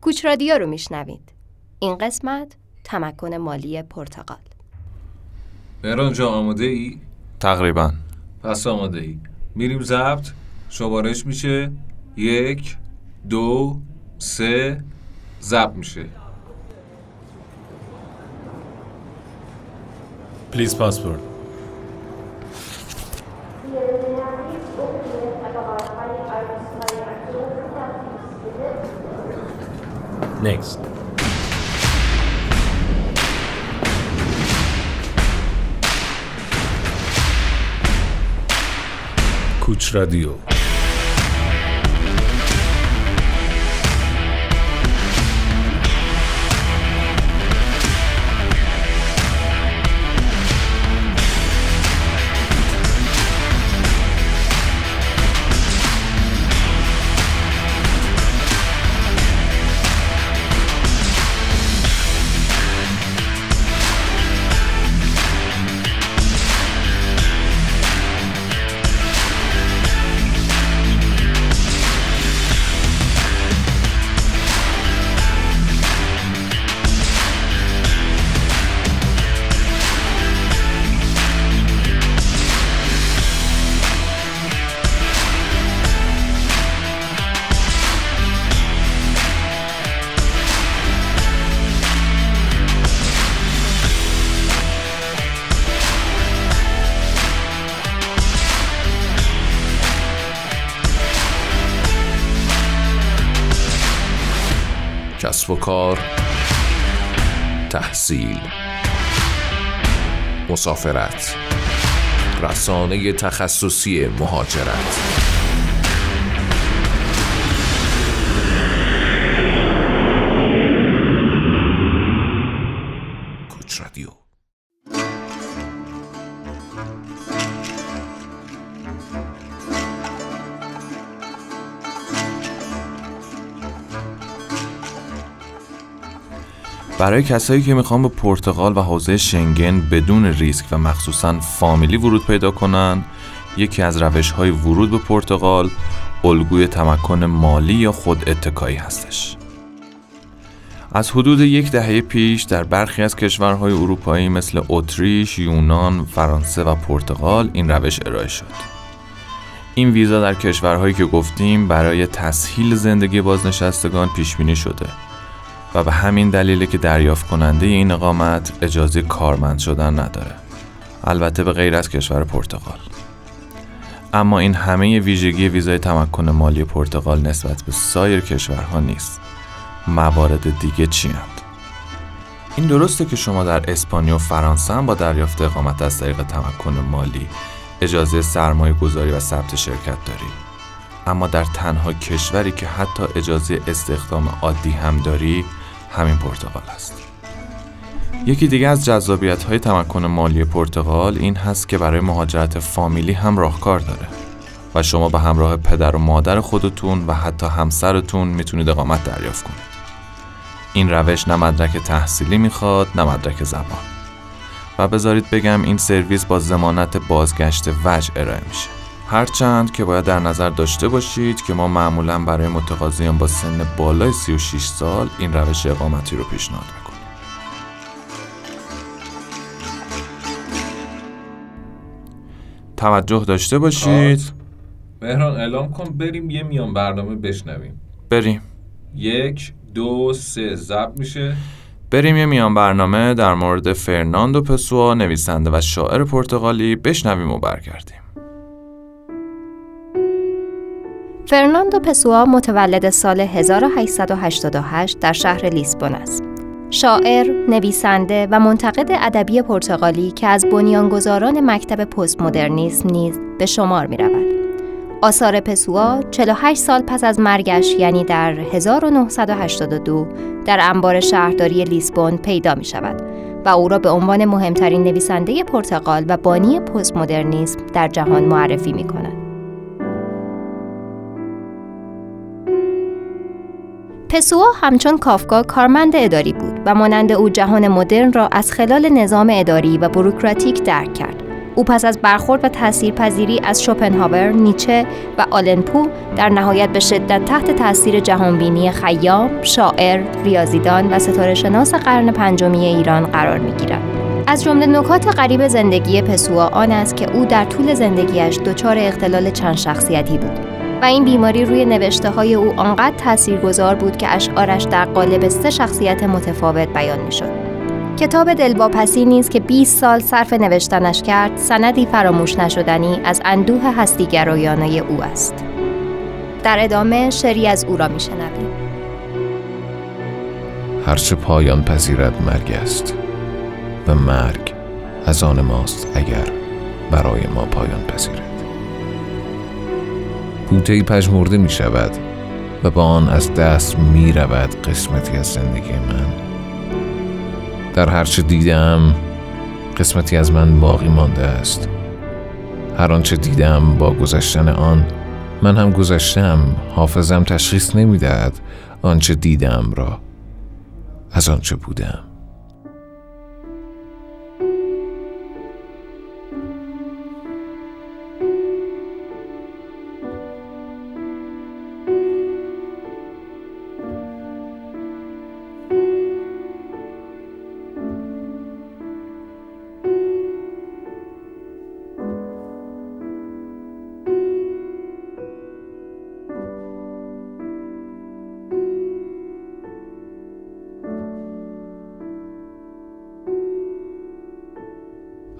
کوچ رادیو رو میشنوید. این قسمت تمکن مالی پرتغال. مهران جا آماده ای؟ تقریبا. پس آماده ای میریم ضبط. شمارش میشه. یک دو سه. ضبط میشه. پلیز پاسپورت. Next. کوچ رادیو کسب و کار تحصیل مسافرت رسانه تخصصی مهاجرت. برای کسایی که می‌خوان به پرتغال و حوزه شنگن بدون ریسک و مخصوصا فامیلی ورود پیدا کنن یکی از روش های ورود به پرتغال الگوی تمکن مالی یا خود اتکایی هستش از حدود یک دهه پیش در برخی از کشورهای اروپایی مثل اتریش، یونان، فرانسه و پرتغال این روش ارائه شد. این ویزا در کشورهایی که گفتیم برای تسهیل زندگی بازنشستگان پیش بینی شده و به همین دلیله که دریافت کننده این اقامت اجازه کارمند شدن نداره. البته به غیر از کشور پرتغال. اما این همه ویژگی ویزای تمکن مالی پرتغال نسبت به سایر کشورها نیست. موارد دیگه چی هند؟ این درسته که شما در اسپانیا و فرانسه هم با دریافت اقامت از طریق تمکن مالی اجازه سرمایه گذاری و ثبت شرکت داری. اما در تنها کشوری که حتی اجازه استخدام عادی هم داری همین پرتغال است. یکی دیگه از جذابیت های تمکن مالی پرتغال این هست که برای مهاجرت فامیلی هم راهکار داره و شما به همراه پدر و مادر خودتون و حتی همسرتون می‌تونید اقامت دریافت کنید. این روش نه مدرک تحصیلی می‌خواد نه مدرک زبان. و بذارید بگم این سرویس با زمانت بازگشت وجه ارائه میشه. هرچند که باید در نظر داشته باشید که ما معمولا برای متقاضیان با سن بالای 36 سال این روش اقامتی رو پیشنهاد می‌کنیم. توجه داشته باشید. مهران اعلام کن بریم یه میان برنامه بشنویم. بریم. یک دو سه ضبط میشه. بریم یه میان برنامه در مورد فرناندو پسوا نویسنده و شاعر پرتغالی بشنویم و برگردیم. فرناندو پسوا متولد سال 1888 در شهر لیسبون است. شاعر، نویسنده و منتقد ادبی پرتغالی که از بنیانگذاران مکتب پست مدرنیسم نیز به شمار می رود. آثار پسوا 48 سال پس از مرگش یعنی در 1982 در انبار شهرداری لیسبون پیدا می شود و او را به عنوان مهمترین نویسنده پرتغال و بانی پست مدرنیسم در جهان معرفی می کند. پسوا همچون کافکا کارمند اداری بود و مانند او جهان مدرن را از خلال نظام اداری و بروکراتیک درک کرد. او پس از برخورد و تاثیرپذیری از شوپنهاور، نیچه و آلنپو در نهایت به شدت تحت تاثیر جهانبینی خیام، شاعر، ریاضیدان و ستاره شناس قرن پنجمی ایران قرار می‌گیرد. از جمله نکات غریب زندگی پسوا آن است که او در طول زندگیش دچار اختلال چند شخصیتی بود و این بیماری روی نوشته های او آنقدر تاثیرگذار بود که اشعارش در قالب سه شخصیت متفاوت بیان می شد. کتاب دلواپسی نیز که 20 سال صرف نوشتنش کرد سندی فراموش نشدنی از اندوه هستیگرایانه او است. در ادامه شری از او را میشنویم. هرچه پایان پذیرد مرگ است و مرگ از آن ماست اگر برای ما پایان پذیرد بوته پژمرده می شود و با آن از دست می رود قسمتی از زندگی من. در هرچه دیدم قسمتی از من باقی مانده است. هر آنچه دیدم با گذشتن آن من هم گذشتم حافظم تشخیص نمی‌دهد آنچه دیدم را از آنچه بودم.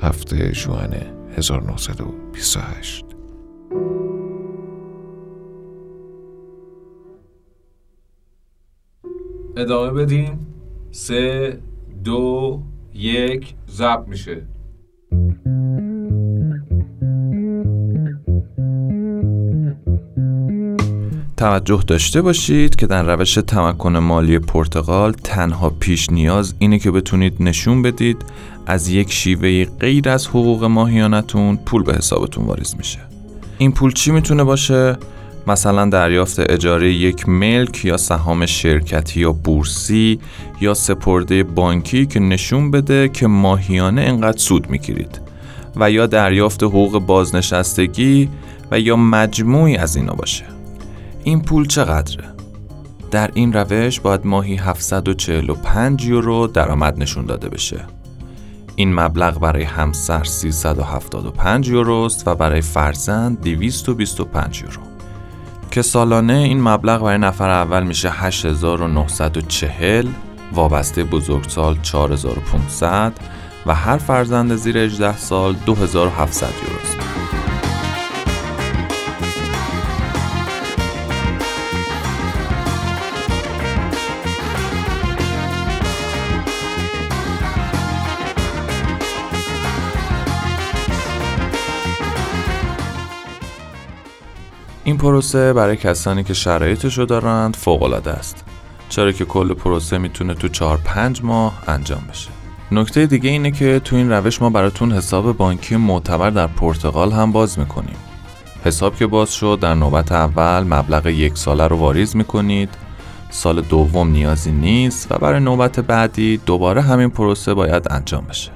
هفته جوان 1928 ادامه بدیم. سه دو یک ضبط میشه. توجه داشته باشید که در روش تمکن مالی پرتغال تنها پیش نیاز اینه که بتونید نشون بدید از یک شیوه غیر از حقوق ماهیانتون پول به حسابتون واریز میشه این پول چی می‌تونه باشه؟ مثلا دریافت اجاره یک ملک یا سهام شرکتی یا بورسی یا سپرده بانکی که نشون بده که ماهیانه انقدر سود می‌گیرید و یا دریافت حقوق بازنشستگی و یا مجموعی از اینا باشه این پول چقدره؟ در این روش باید ماهی 745 یورو درآمد نشون داده بشه. این مبلغ برای همسر 375 یوروست و برای فرزند 225 یورو. که سالانه این مبلغ برای نفر اول میشه 8940 وابسته بزرگسال 4500 و هر فرزند زیر 18 سال 2700 یوروست. این پروسه برای کسانی که شرایطش رو دارند فوق است. چرا که کل پروسه می‌تونه تو 4 5 ماه انجام بشه. نکته دیگه اینه که تو این روش ما براتون حساب بانکی معتبر در پرتغال هم باز می‌کنیم. حساب که باز شد در نوبت اول مبلغ یک ساله رو واریز می‌کنید. سال دوم نیازی نیست و برای نوبت بعدی دوباره همین پروسه باید انجام بشه.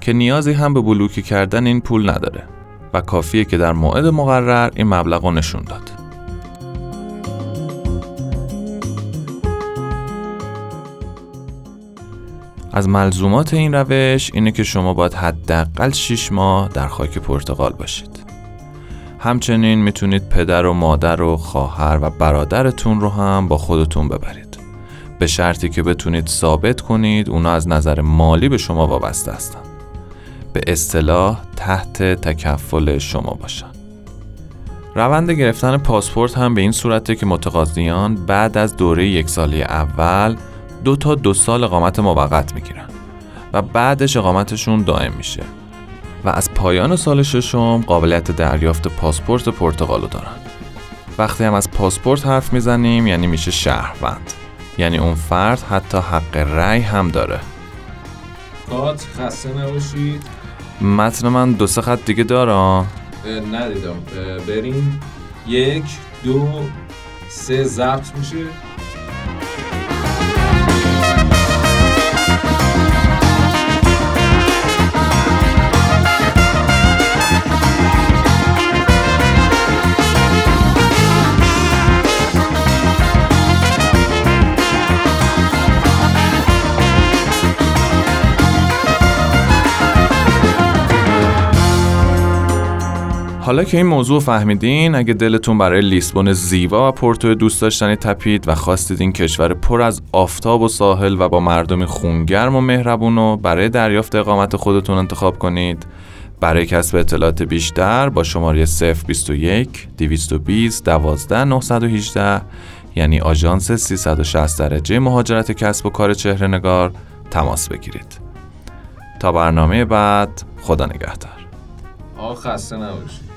که نیازی هم به بلوکی کردن این پول نداره. و کافیه که در موعد مقرر این مبلغ رو نشون داد. از ملزومات این روش اینه که شما باید حداقل 6 ماه در خاک پرتغال باشید. همچنین می‌تونید پدر و مادر و خواهر و برادرتون رو هم با خودتون ببرید. به شرطی که بتونید ثابت کنید اونا از نظر مالی به شما وابسته هستند. به اصطلاح تحت تکفل شما باشن. روند گرفتن پاسپورت هم به این صورته که متقاضیان بعد از دوره یک سالی اول دو تا دو سال اقامت موقت می‌گیرن و بعدش اقامتشون دائم میشه و از پایان سال ششم قابلیت دریافت پاسپورت پرتغالو دارن. وقتی هم از پاسپورت حرف می‌زنیم یعنی میشه شهروند. یعنی اون فرد حتی حق رأی هم داره. خسته نباشید. متن من دو سه خط دیگه دارم ندیدم. بریم. یک دو سه ضبط میشه. حالا که این موضوع فهمیدین اگه دلتون برای لیسبون زیبا و پورتو دوست داشتنی تپید و خواستید این کشور پر از آفتاب و ساحل و با مردم خونگرم و مهربون رو برای دریافت اقامت خودتون انتخاب کنید برای کسب اطلاعات بیشتر با شماره 021 220 12 918 یعنی آژانس 360 درجه مهاجرت کسب و کار چهره نگار تماس بگیرید. تا برنامه بعد خدا نگهدار. آه خسته نباشید.